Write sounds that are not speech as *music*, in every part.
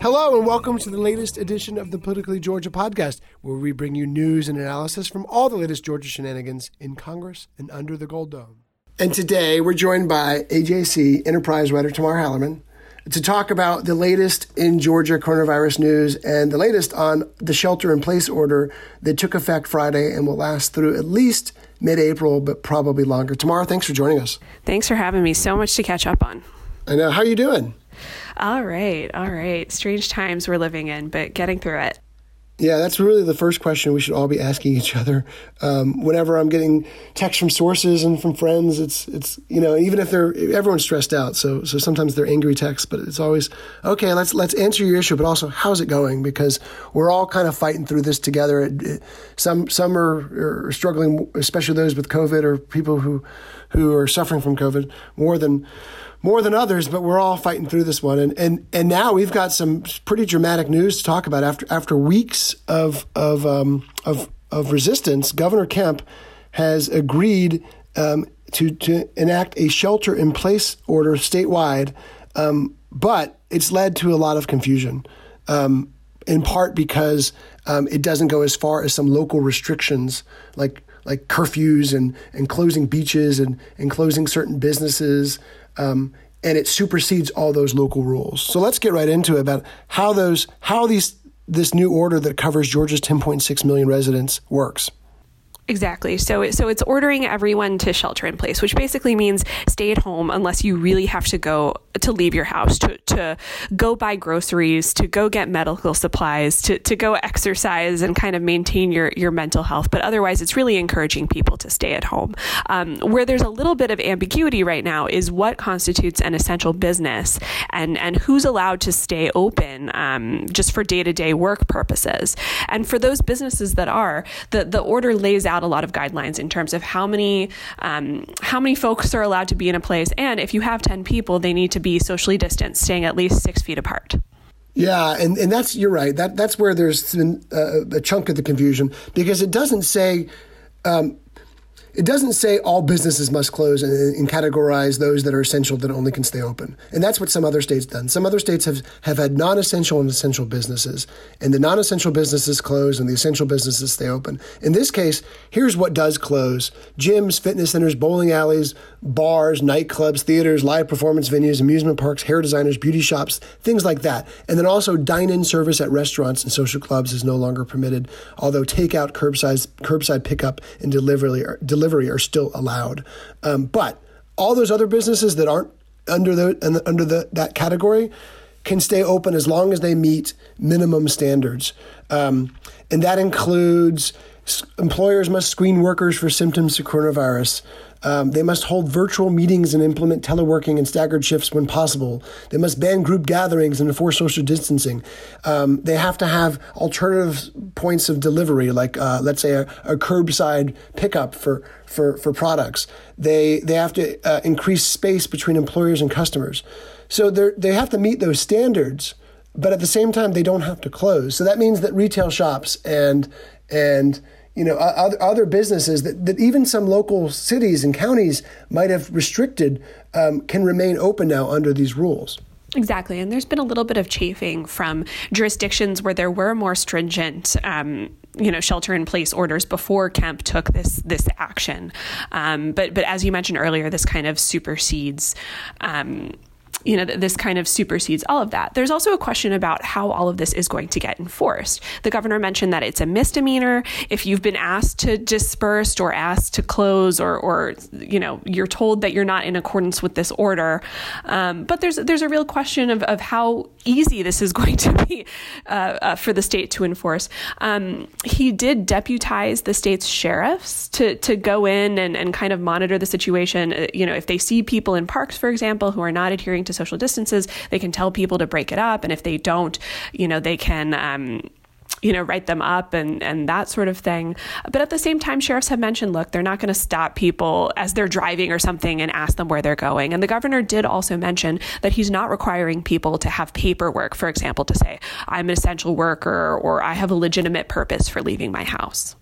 Hello, and welcome to the latest edition of the Politically Georgia podcast, where we bring you news and analysis from all the latest Georgia shenanigans in Congress and under the Gold Dome. And today we're joined by AJC Enterprise writer Tamar Hallerman to talk about the latest in Georgia coronavirus news and the latest on the shelter in place order that took effect Friday and will last through at least mid April, but probably longer. Tamar, thanks for joining us. Thanks for having me. So much to catch up on. I know. How are you doing? All right, all right. Strange times we're living in, but getting through it. Yeah, that's really the first question we should all be asking each other. Um, whenever I'm getting texts from sources and from friends, it's it's you know even if they're everyone's stressed out, so so sometimes they're angry texts, but it's always okay. Let's let's answer your issue, but also how's it going? Because we're all kind of fighting through this together. It, it, some some are, are struggling, especially those with COVID or people who who are suffering from COVID more than more than others, but we're all fighting through this one. And and and now we've got some pretty dramatic news to talk about after after weeks of of um, of of resistance. Governor Kemp has agreed um, to to enact a shelter in place order statewide, um, but it's led to a lot of confusion. Um, in part because um, it doesn't go as far as some local restrictions like like curfews and, and closing beaches and, and closing certain businesses um, and it supersedes all those local rules. So let's get right into it about how those how these this new order that covers Georgia's 10.6 million residents works. Exactly. So, so it's ordering everyone to shelter in place, which basically means stay at home unless you really have to go to leave your house, to, to go buy groceries, to go get medical supplies, to, to go exercise and kind of maintain your, your mental health. But otherwise, it's really encouraging people to stay at home. Um, where there's a little bit of ambiguity right now is what constitutes an essential business and, and who's allowed to stay open um, just for day to day work purposes. And for those businesses that are, the, the order lays out a lot of guidelines in terms of how many um, how many folks are allowed to be in a place, and if you have ten people, they need to be socially distanced, staying at least six feet apart. Yeah, and, and that's you're right. That that's where there's been a, a chunk of the confusion because it doesn't say um, it doesn't say all businesses must close and, and, categorize those that are essential that only can stay open. And that's what some other states done. Some other states have, have had non-essential and essential businesses, and the non-essential businesses close and the essential businesses stay open. In this case, here's what does close: gyms, fitness centers, bowling alleys, bars, nightclubs, theaters, live performance venues, amusement parks, hair designers, beauty shops, things like that. And then also dine-in service at restaurants and social clubs is no longer permitted, although takeout, curbside, curbside pickup, and delivery are, delivery delivery are still allowed. Um, but all those other businesses that aren't under the under the that category can stay open as long as they meet minimum standards, um, and that includes employers must screen workers for symptoms of coronavirus. Um, they must hold virtual meetings and implement teleworking and staggered shifts when possible. They must ban group gatherings and enforce social distancing. Um, they have to have alternative points of delivery, like uh, let's say a, a, curbside pickup for, for, for products. They, they have to uh, increase space between employers and customers. So they have to meet those standards, but at the same time, they don't have to close. So that means that retail shops and and you know, other, other businesses that, that even some local cities and counties might have restricted um, can remain open now under these rules. Exactly. And there's been a little bit of chafing from jurisdictions where there were more stringent um, you know shelter in place orders before Kemp took this this action. Um, but but as you mentioned earlier, this kind of supersedes. Um, you know, this kind of supersedes all of that. There's also a question about how all of this is going to get enforced. The governor mentioned that it's a misdemeanor if you've been asked to disperse or asked to close, or, or you know, you're told that you're not in accordance with this order. Um, but there's there's a real question of, of how easy this is *laughs* going to be uh, uh, for the state to enforce. Um, he did deputize the state's sheriffs to to go in and, and kind of monitor the situation. Uh, you know, if they see people in parks, for example, who are not adhering to social distances, they can tell people to break it up. And if they don't, you know, they can. Um, you know, write them up and, and that sort of thing. But at the same time, sheriffs have mentioned, look, they're not going to stop people as they're driving or something and ask them where they're going. And the governor did also mention that he's not requiring people to have paperwork, for example, to say, I'm an essential worker or I have a legitimate purpose for leaving my house.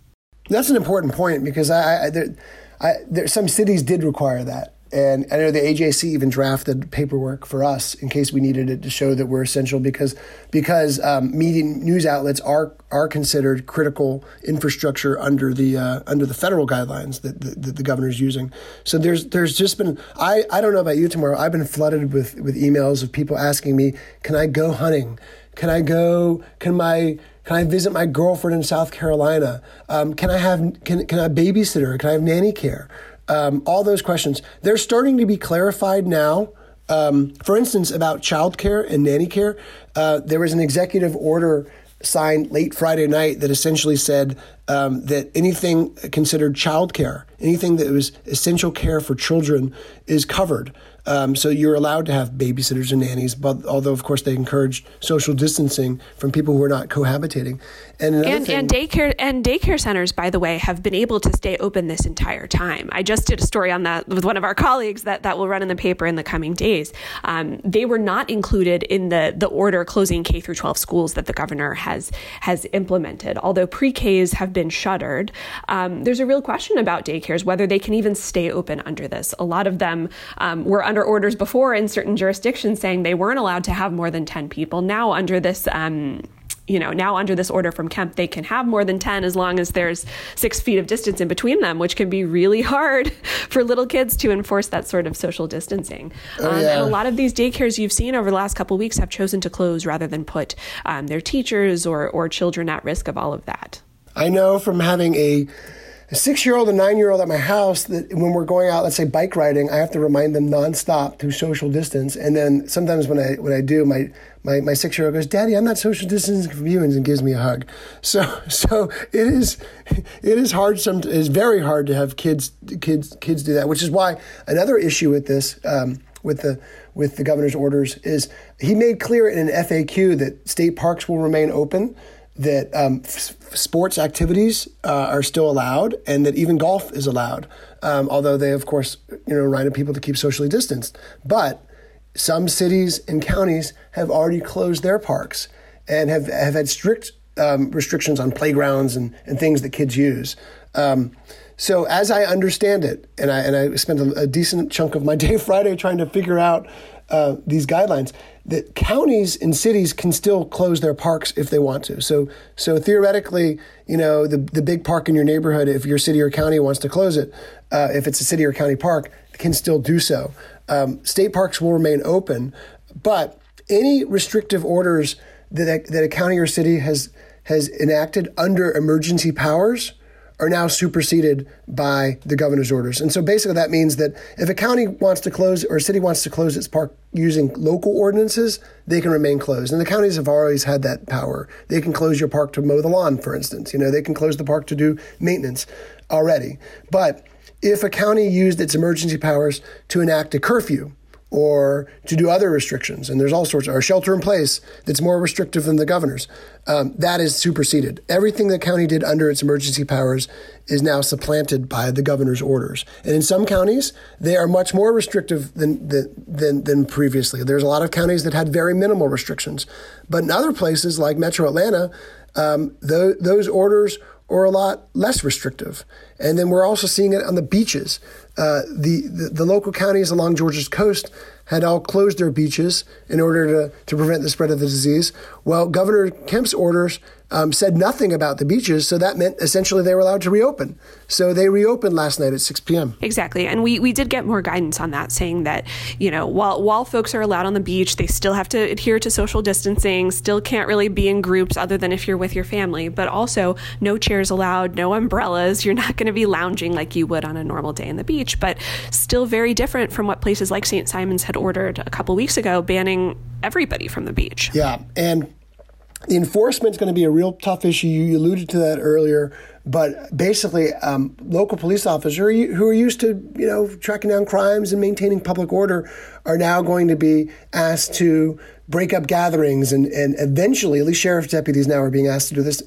That's an important point because I, I, there, I there, some cities did require that. And I know the AJC even drafted paperwork for us in case we needed it to show that we're essential because because um, media news outlets are are considered critical infrastructure under the uh, under the federal guidelines that, that, that the governor's using. So there's there's just been I, I don't know about you Tamar. I've been flooded with with emails of people asking me, can I go hunting? Can I go? Can my can I visit my girlfriend in South Carolina? Um, can I have can can I babysitter? Can I have nanny care? Um, all those questions. They're starting to be clarified now. Um, for instance, about childcare and nanny care, uh, there was an executive order signed late Friday night that essentially said um, that anything considered childcare, anything that was essential care for children, is covered. Um, so you're allowed to have babysitters and nannies, but although of course they encourage social distancing from people who are not cohabitating. And and, thing, and, daycare and daycare centers, by the way, have been able to stay open this entire time. I just did a story on that with one of our colleagues that, that will run in the paper in the coming days. Um, they were not included in the the order closing K through 12 schools that the governor has has implemented. Although pre-Ks have been shuttered, um, there's a real question about daycares whether they can even stay open under this. A lot of them um, were under orders before in certain jurisdictions saying they weren't allowed to have more than 10 people. Now, under this, um, you know, now under this order from Kemp, they can have more than 10 as long as there's six feet of distance in between them, which can be really hard *laughs* for little kids to enforce that sort of social distancing. Oh, um, yeah. and a lot of these daycares you've seen over the last couple weeks have chosen to close rather than put um, their teachers or, or children at risk of all of that. I know from having a a six year old and nine year old at my house that when we're going out, let's say bike riding, I have to remind them nonstop to social distance. And then sometimes when I when I do, my my, my six year old goes, Daddy, I'm not social distancing from you and gives me a hug. So *laughs* so it is it is hard some it is very hard to have kids kids kids do that, which is why another issue with this um, with the with the governor's orders is he made clear in an FAQ that state parks will remain open that um, f- sports activities uh, are still allowed and that even golf is allowed, um, although they, of course, you know, reminded people to keep socially distanced. But some cities and counties have already closed their parks and have, have had strict um, restrictions on playgrounds and, and things that kids use. Um, so as I understand it, and I, and I spent a, a decent chunk of my *laughs* day Friday trying to figure out uh, these guidelines that counties and cities can still close their parks if they want to. So, so theoretically, you know, the, the big park in your neighborhood, if your city or county wants to close it, uh, if it's a city or county park, can still do so. Um, state parks will remain open, but any restrictive orders that, that a county or city has has enacted under emergency powers are now superseded by the governor's orders. And so basically that means that if a county wants to close or a city wants to close its park using local ordinances, they can remain closed. And the counties have always had that power. They can close your park to mow the lawn, for instance. You know, they can close the park to do maintenance already. But if a county used its emergency powers to enact a curfew, or to do other restrictions. And there's all sorts, or shelter in place that's more restrictive than the governor's. Um, that is superseded. Everything the county did under its emergency powers is now supplanted by the governor's orders. And in some counties, they are much more restrictive than, than, than, previously. There's a lot of counties that had very minimal restrictions. But in other places, like metro Atlanta, um, those orders are a lot less restrictive. And then we're also seeing it on the beaches. Uh, the, the, the local counties along Georgia's coast had all closed their beaches in order to, to prevent the spread of the disease. Well, Governor Kemp's orders um, said nothing about the beaches, so that meant essentially they were allowed to reopen. So they reopened last night at 6 p.m. Exactly, and we, we did get more guidance on that, saying that you know while while folks are allowed on the beach, they still have to adhere to social distancing, still can't really be in groups other than if you're with your family, but also no chairs allowed, no umbrellas. You're not going to be lounging like you would on a normal day in the beach, but still very different from what places like St. Simons had ordered a couple weeks ago, banning everybody from the beach. Yeah, and the enforcement is going to be a real tough issue. You alluded to that earlier, but basically, um, local police officers who are used to you know tracking down crimes and maintaining public order are now going to be asked to break up gatherings and, and eventually, at least sheriff's deputies now are being asked to do this.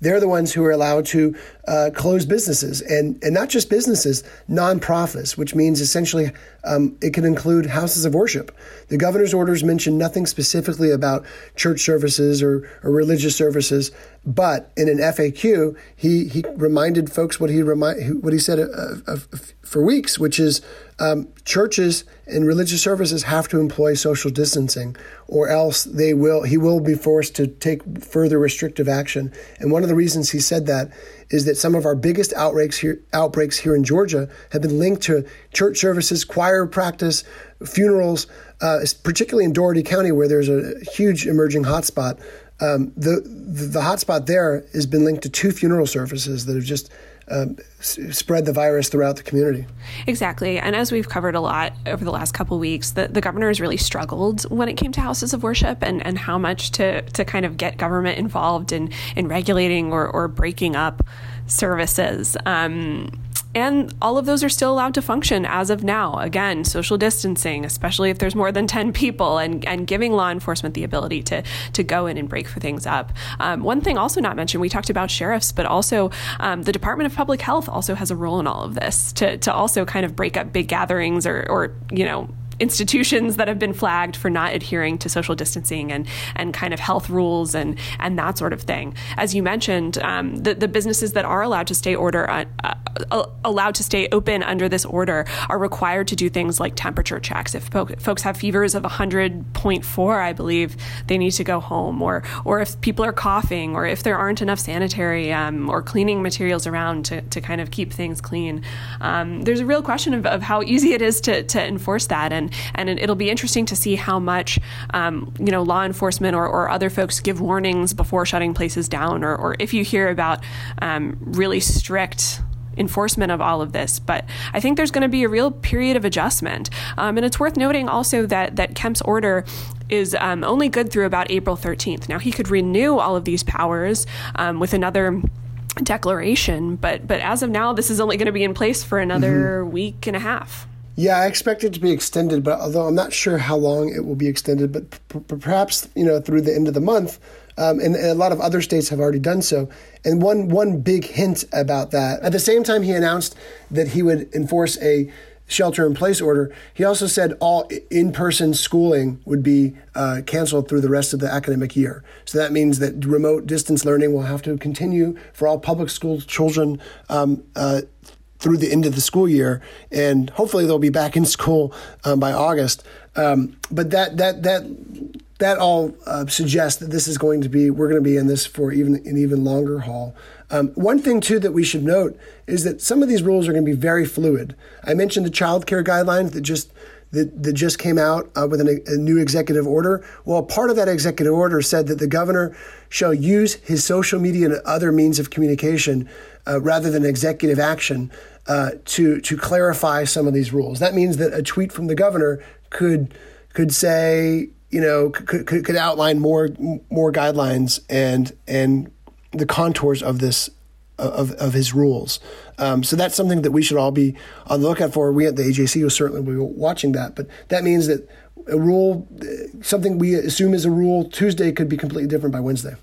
They're the ones who are allowed to uh, close businesses and, and not just businesses, nonprofits, which means essentially um, it can include houses of worship. The governor's orders mention nothing specifically about church services or, or religious services, but in an FAQ, he, he reminded folks what he remind what he said uh, uh, for weeks, which is um, churches and religious services have to employ social distancing, or else they will he will be forced to take further restrictive action. And one of the reasons he said that is that some of our biggest outbreaks here outbreaks here in Georgia have been linked to church services, choir practice, funerals, uh, particularly in Dougherty County, where there's a huge emerging hotspot. Um, the, the the hotspot there has been linked to two funeral services that have just um, spread the virus throughout the community. Exactly. And as we've covered a lot over the last couple weeks, the, the governor has really struggled when it came to houses of worship and, and how much to, to kind of get government involved in, in regulating or, or breaking up services. Um, and all of those are still allowed to function as of now. Again, social distancing, especially if there's more than 10 people, and, and giving law enforcement the ability to, to go in and break things up. Um, one thing also not mentioned, we talked about sheriffs, but also um, the Department of Public Health also has a role in all of this to, to also kind of break up big gatherings or, or you know, institutions that have been flagged for not adhering to social distancing and and kind of health rules and and that sort of thing. As you mentioned, um, the the businesses that are allowed to stay order uh, uh, allowed to stay open under this order are required to do things like temperature checks. If po- folks have fevers of 100.4, I believe they need to go home, or or if people are coughing, or if there aren't enough sanitary um, or cleaning materials around to, to kind of keep things clean. Um, there's a real question of, of how easy it is to to enforce that and and and it'll be interesting to see how much um, you know law enforcement or, or other folks give warnings before shutting places down, or, or if you hear about um, really strict enforcement of all of this. But I think there's going to be a real period of adjustment. Um, and it's worth noting also that that Kemp's order is um, only good through about April 13th. Now he could renew all of these powers um, with another declaration, but but as of now, this is only going to be in place for another mm-hmm. week and a half. Yeah, I expect it to be extended, but although I'm not sure how long it will be extended, but p- perhaps you know through the end of the month, um, and, and, a lot of other states have already done so. And one one big hint about that, at the same time, he announced that he would enforce a shelter in place order. He also said all in person schooling would be uh, canceled through the rest of the academic year. So that means that remote distance learning will have to continue for all public school children um, uh, through the end of the school year, and hopefully they'll be back in school um, by August. Um, but that that that that all uh, suggests that this is going to be we're going to be in this for even an even longer haul. Um, one thing too that we should note is that some of these rules are going to be very fluid. I mentioned the child care guidelines that just that, that just came out uh, with an, a new executive order. Well, part of that executive order said that the governor shall use his social media and other means of communication uh, rather than executive action uh, to to clarify some of these rules. That means that a tweet from the governor could could say, you know, could, could, could outline more more guidelines and and the contours of this of, of his rules. Um, so that's something that we should all be on the lookout for. We at the AJC will certainly be watching that. But that means that a rule, something we assume is a rule Tuesday, could be completely different by Wednesday.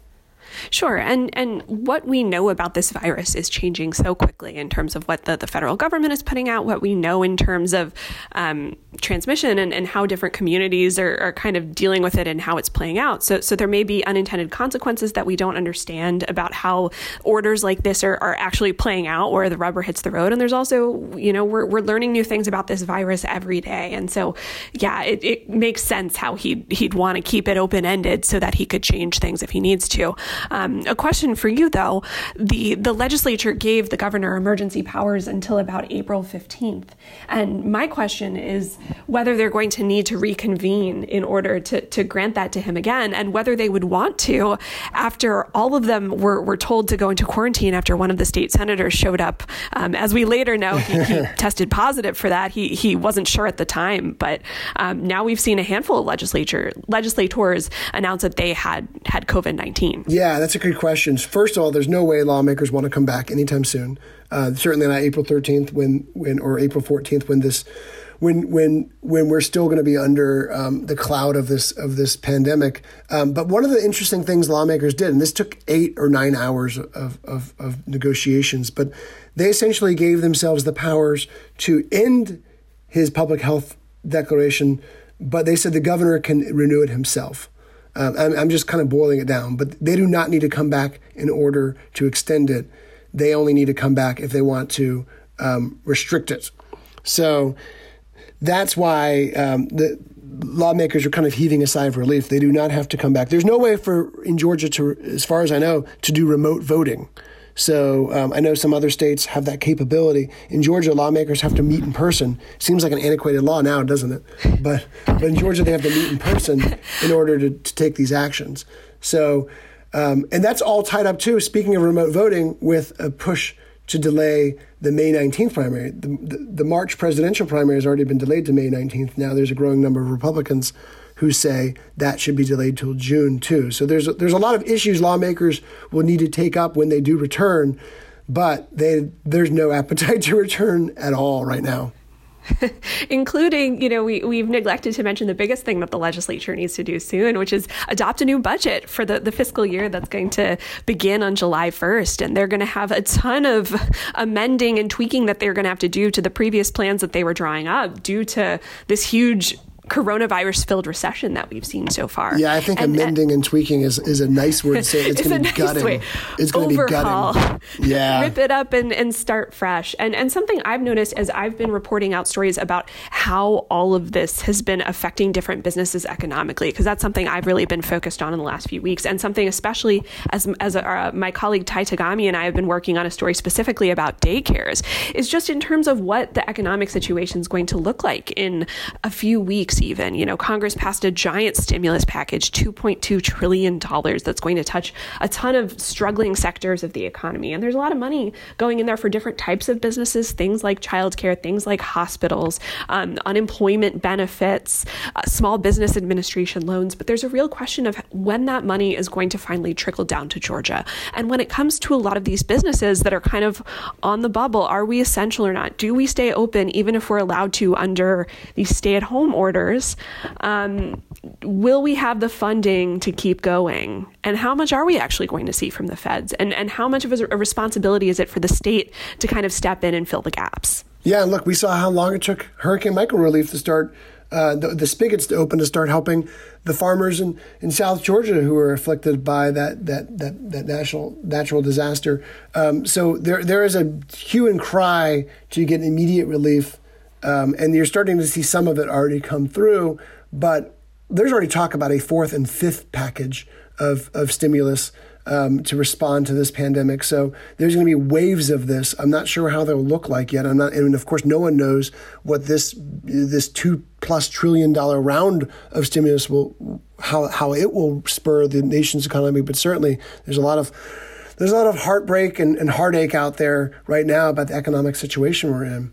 Sure. And and what we know about this virus is changing so quickly in terms of what the, the federal government is putting out, what we know in terms of um, transmission and, and how different communities are, are kind of dealing with it and how it's playing out. So so there may be unintended consequences that we don't understand about how orders like this are, are actually playing out where the rubber hits the road. And there's also, you know, we're, we're learning new things about this virus every day. And so, yeah, it, it makes sense how he'd, he'd want to keep it open ended so that he could change things if he needs to. Um, a question for you, though the, the legislature gave the governor emergency powers until about April 15th. And my question is whether they're going to need to reconvene in order to, to grant that to him again and whether they would want to after all of them were, were told to go into quarantine after one of the state senators showed up. Um, as we later know, he, he *laughs* tested positive for that. He, he wasn't sure at the time, but um, now we've seen a handful of legislature legislators announce that they had had COVID 19. Yeah, that's a good question. First of all, there's no way lawmakers want to come back anytime soon. Uh, certainly not April 13th when, when or April 14th when this when when when we're still going to be under um, the cloud of this of this pandemic. Um, but one of the interesting things lawmakers did, and this took eight or nine hours of, of, of negotiations, but they essentially gave themselves the powers to end his public health declaration, but they said the governor can renew it himself. Um, I'm, I'm just kind of boiling it down, but they do not need to come back in order to extend it. They only need to come back if they want to um, restrict it. So that's why um, the lawmakers are kind of heaving a sigh of relief. They do not have to come back. There's no way for in Georgia to, as far as I know, to do remote voting. So um, I know some other states have that capability. In Georgia, lawmakers have to meet in person. Seems like an antiquated law now, doesn't it? But, but in Georgia, they have to meet in person in order to, to take these actions. So, um, and that's all tied up too. Speaking of remote voting, with a push to delay the May 19th primary. The, the, the, March presidential primary has already been delayed to May 19th. Now there's a growing number of Republicans who say that should be delayed till June too. So there's there's a lot of issues lawmakers will need to take up when they do return, but they there's no appetite *laughs* to return at all right now. *laughs* including, you know, we, we've neglected to mention the biggest thing that the legislature needs to do soon, which is adopt a new budget for the, the fiscal year that's going to begin on July 1st. And they're going to have a ton of amending and tweaking that they're going to have to do to the previous plans that they were drawing up due to this huge coronavirus filled recession that we've seen so far. Yeah, I think and, amending and, and tweaking is, is a nice word to say. *laughs* It's, it's going to be nice gutting. Way. It's going to be gutting. *laughs* Yeah. Rip it up and, and start fresh. And and something I've noticed as I've been reporting out stories about how all of this has been affecting different businesses economically, because that's something I've really been focused on in the last few weeks, and something especially as as uh, my colleague Ty Tagami and I have been working on a story specifically about daycares, is just in terms of what the economic situation is going to look like in a few weeks even. You know, Congress passed a giant stimulus package, $2.2 trillion, that's going to touch a ton of struggling sectors of the economy. And there's a lot of money going in there for different types of businesses, things like childcare, things like hospitals, um, unemployment benefits, uh, small business administration loans. But there's a real question of when that money is going to finally trickle down to Georgia. And when it comes to a lot of these businesses that are kind of on the bubble, are we essential or not? Do we stay open even if we're allowed to under these stay at home orders? Years. Um, will we have the funding to keep going? And how much are we actually going to see from the feds? And, and how much of a responsibility is it for the state to kind of step in and fill the gaps? Yeah, look, we saw how long it took Hurricane Michael relief to start, uh, the, the, spigots to open to start helping the farmers in, in South Georgia who were afflicted by that that that, that national natural disaster. Um, so there there is a hue and cry to get immediate relief um, and you're starting to see some of it already come through, but there's already talk about a fourth and fifth package of, of stimulus um, to respond to this pandemic. So there's going to be waves of this. I'm not sure how they'll look like yet. I'm not, and of course, no one knows what this this two plus trillion dollar round of stimulus will how how it will spur the nation's economy. But certainly, there's a lot of there's a lot of heartbreak and, and heartache out there right now about the economic situation we're in.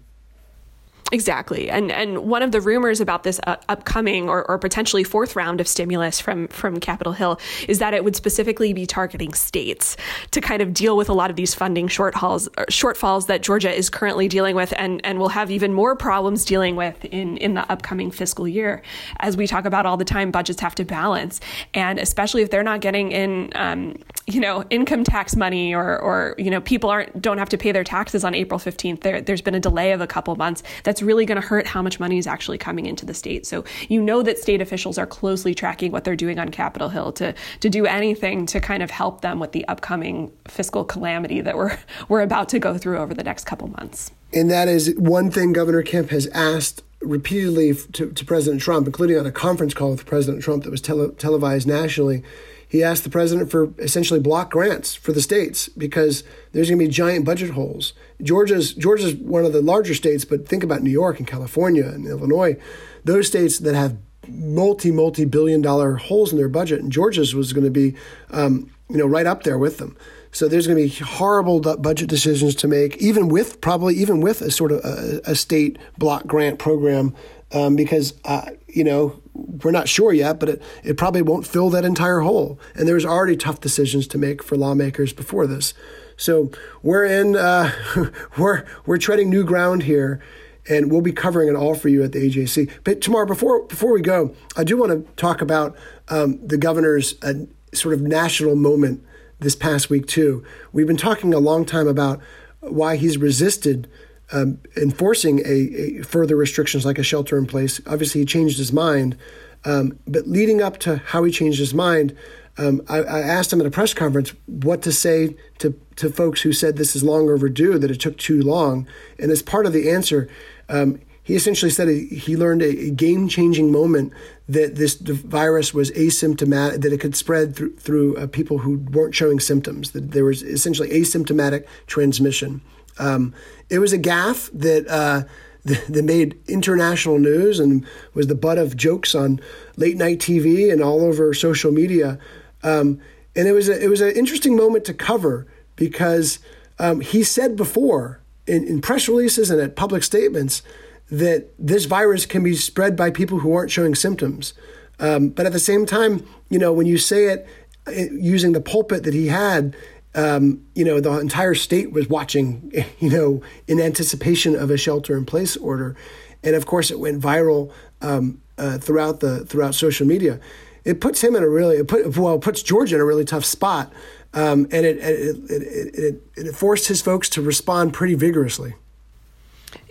Exactly, and and one of the rumors about this uh, upcoming or, or potentially fourth round of stimulus from from Capitol Hill is that it would specifically be targeting states to kind of deal with a lot of these funding shortfalls shortfalls that Georgia is currently dealing with, and and will have even more problems dealing with in in the upcoming fiscal year. As we talk about all the time, budgets have to balance, and especially if they're not getting in, um, you know, income tax money or or you know people aren't don't have to pay their taxes on April fifteenth. There there's been a delay of a couple months. That's that's really going to hurt how much money is actually coming into the state. So you know that state officials are closely tracking what they're doing on Capitol Hill to to do anything to kind of help them with the upcoming fiscal calamity that we're *laughs* we're about to go through over the next couple months. And that is one thing Governor Kemp has asked repeatedly to, to President Trump, including on a conference call with President Trump that was tele- televised nationally he asked the president for essentially block grants for the states because there's going to be giant budget holes. Georgia's Georgia's one of the larger states, but think about New York and California and Illinois, those states that have multi multi billion dollar holes in their budget, and Georgia's was going to be, um, you know, right up there with them. So there's going to be horrible budget decisions to make, even with probably even with a sort of a, a state block grant program, um, because uh, you know we're not sure yet, but it, it probably won't fill that entire hole. And there's already tough decisions to make for lawmakers before this. So we're in, uh, *laughs* we're, we're treading new ground here, and we'll be covering it all for you at the AJC. But Tamar, before, before we go, I do want to talk about um, the governor's uh, sort of national moment this past week, too. We've been talking a long time about why he's resisted um, enforcing a, a, further restrictions like a shelter in place. Obviously, he changed his mind. Um, but leading up to how he changed his mind, um, I, I, asked him at a press conference what to say to, to folks who said this is long overdue, that it took too long. And as part of the answer, um, he essentially said he learned a, a game changing moment that this virus was asymptomatic, that it could spread through, through uh, people who weren't showing symptoms, that there was essentially asymptomatic transmission. Um, it was a gaffe that uh, *laughs* that made international news and was the butt of jokes on late night TV and all over social media. Um, and it was a, it was an interesting moment to cover because um, he said before in, in press releases and at public statements that this virus can be spread by people who aren't showing symptoms. Um, but at the same time, you know, when you say it, it using the pulpit that he had, um, you know, the entire state was watching, *laughs* you know, in anticipation of a shelter-in-place order, and of course, it went viral um, uh, throughout the throughout social media. It puts him in a really, it put, well, it puts Georgia in a really tough spot, um, and it it, it, it it forced his folks to respond pretty vigorously.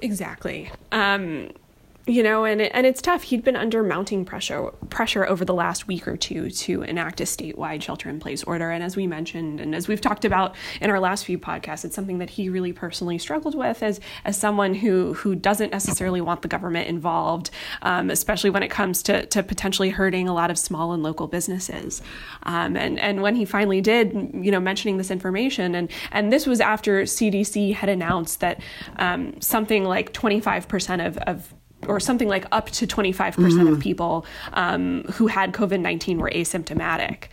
Exactly. Um, you know, and and it's tough. He'd been under mounting pressure pressure over the last week or two to enact a statewide shelter-in-place order. And as we mentioned, and as we've talked about in our last few podcasts, it's something that he really personally struggled with as as someone who who doesn't necessarily want the government involved, um, especially when it comes to to potentially hurting a lot of small and local businesses. Um, and and when he finally did, you know, mentioning this information, and and this was after CDC had announced that um, something like 25% of of or something like up to 25% mm hmm of people um, who had COVID 19 were asymptomatic.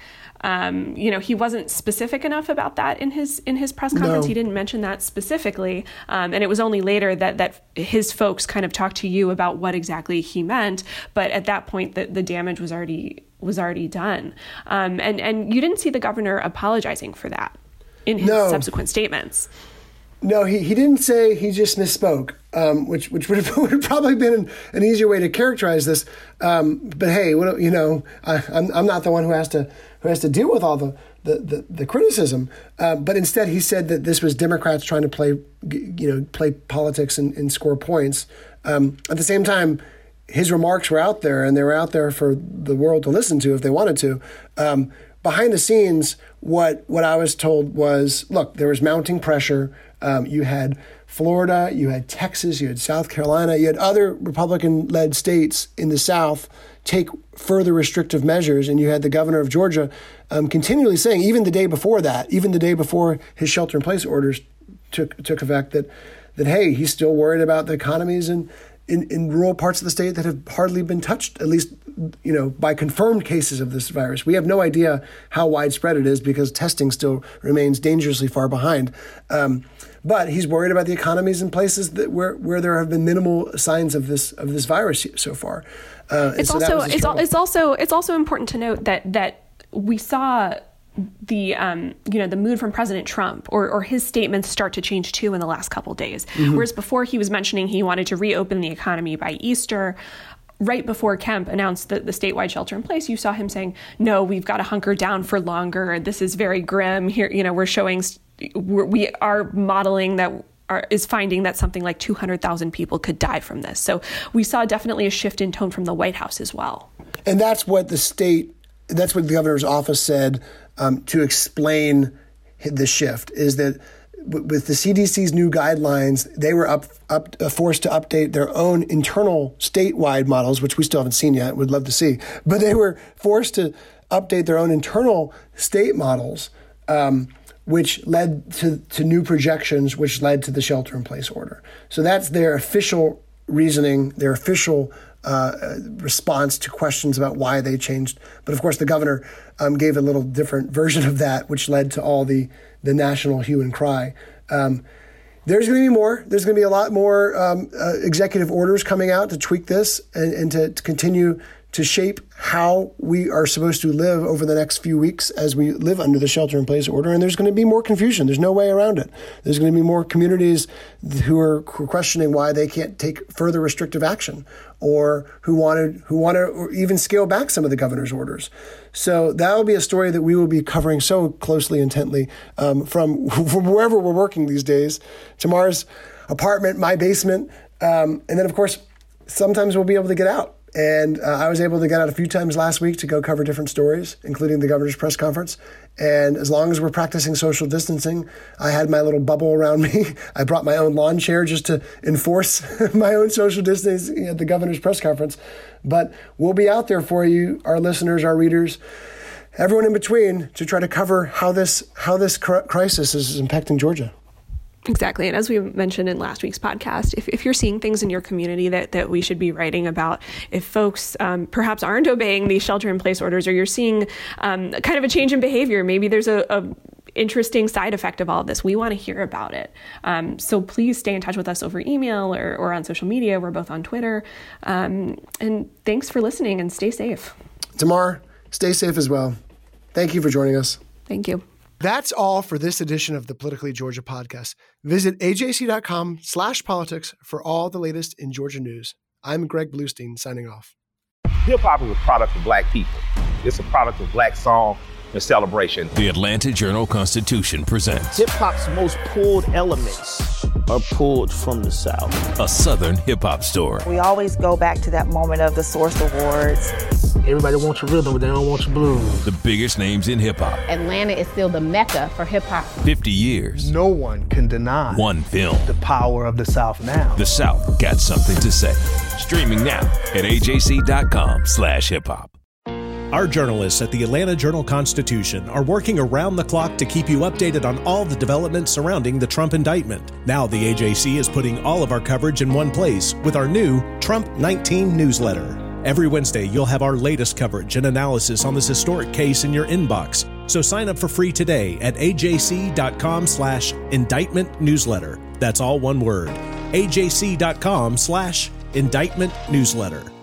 Um, you know, he wasn't specific enough about that in his in his press conference. No. He didn't mention that specifically, um, and it was only later that that his folks kind of talked to you about what exactly he meant. But at that point, the, the damage was already was already done, um, and and you didn't see the governor apologizing for that in his no. subsequent statements. No, he, he didn't say he just misspoke, um, which which would have, *laughs* would have probably been an, an, easier way to characterize this. Um, but hey, what, you know, I, am I'm, I'm not the one who has to who has to deal with all the the, the, the criticism. Uh, but instead, he said that this was Democrats trying to play you know play politics and, and score points. Um, at the same time, his remarks were out there, and they were out there for the world to listen to if they wanted to. Um, behind the scenes, what what I was told was, look, there was mounting pressure um, you had Florida, you had Texas, you had South Carolina, you had other Republican led states in the South take further restrictive measures. And you had the governor of Georgia um, continually saying, even the day before that, even the day before his shelter in place orders took, took effect, that, that, hey, he's still worried about the economies in, in, in rural parts of the state that have hardly been touched, at least you know, by confirmed cases of this virus. We have no idea how widespread it is because testing still remains dangerously far behind. Um, but he's worried about the economies in places that where, where there have been minimal signs of this of this virus so far. Uh, it's so also it's, it's also it's also important to note that that we saw the um, you know the mood from President Trump or, or his statements start to change too in the last couple days. Mm-hmm. Whereas before he was mentioning he wanted to reopen the economy by Easter. Right before Kemp announced the, the statewide shelter in place, you saw him saying, "No, we've got to hunker down for longer. This is very grim. Here, you know, we're showing, we're, we are modeling that are, is finding that something like 200,000 people could die from this. So we saw definitely a shift in tone from the White House as well. And that's what the state, that's what the governor's office said um, to explain the shift is that with the CDC's new guidelines, they were up, up uh, forced to update their own internal statewide models, which we still haven't seen yet. Would love to see, but they were forced to update their own internal state models, um, which led to, to new projections, which led to the shelter-in-place order. So that's their official reasoning, their official uh, response to questions about why they changed. But of course, the governor um, gave a little different version of that, which led to all the the national hue and cry. Um, there's going to be more. There's going to be a lot more um, uh, executive orders coming out to tweak this and, and to, to continue to shape how we are supposed to live over the next few weeks as we live under the shelter in place order. And there's going to be more confusion. There's no way around it. There's going to be more communities who are questioning why they can't take further restrictive action or who wanted who want to even scale back some of the governor's orders. So that will be a story that we will be covering so closely, intently um, from, *laughs* from wherever we're working these days. Tamar's apartment, my basement, um, and then of course sometimes we'll be able to get out and uh, I was able to get out a few times last week to go cover different stories, including the governor's press conference. And as long as we're practicing social distancing, I had my little bubble around *laughs* me. I brought my own lawn chair just to enforce *laughs* my own social distancing at the governor's press conference. But we'll be out there for you, our listeners, our readers, everyone in between, to try to cover how this how this crisis is impacting Georgia. Exactly. And as we mentioned in last week's podcast, if, if you're seeing things in your community that, that we should be writing about, if folks um, perhaps aren't obeying these shelter in place orders, or you're seeing um, kind of a change in behavior, maybe there's a, a interesting side effect of all of this. We want to hear about it. Um, so please stay in touch with us over email or, or on social media. We're both on Twitter. Um, and thanks for listening and stay safe. Tamar, stay safe as well. Thank you for joining us. Thank you. That's all for this edition of the Politically Georgia podcast. Visit ajc.com slash politics for all the latest in Georgia news. I'm Greg Bluestein signing off. Hip hop is a product of black people. It's a product of black song and celebration. The Atlanta Journal Constitution presents Hip hop's most pulled elements are pulled from the South. A Southern hip hop story. We always go back to that moment of the Source Awards. Everybody wants your rhythm, but they don't want your blues. The biggest names in hip hop. Atlanta is still the mecca for hip hop. 50 years. No one can deny one film. The power of the South now. The South got something to say. Streaming now at ajc.com slash hip hop. Our journalists at the Atlanta Journal Constitution are working around the clock to keep you updated on all the developments surrounding the Trump indictment. Now, the AJC is putting all of our coverage in one place with our new Trump 19 newsletter. Every Wednesday, you'll have our latest coverage and analysis on this historic case in your inbox. So sign up for free today at ajc.com slash indictment newsletter. That's all one word. ajc.com slash indictment newsletter.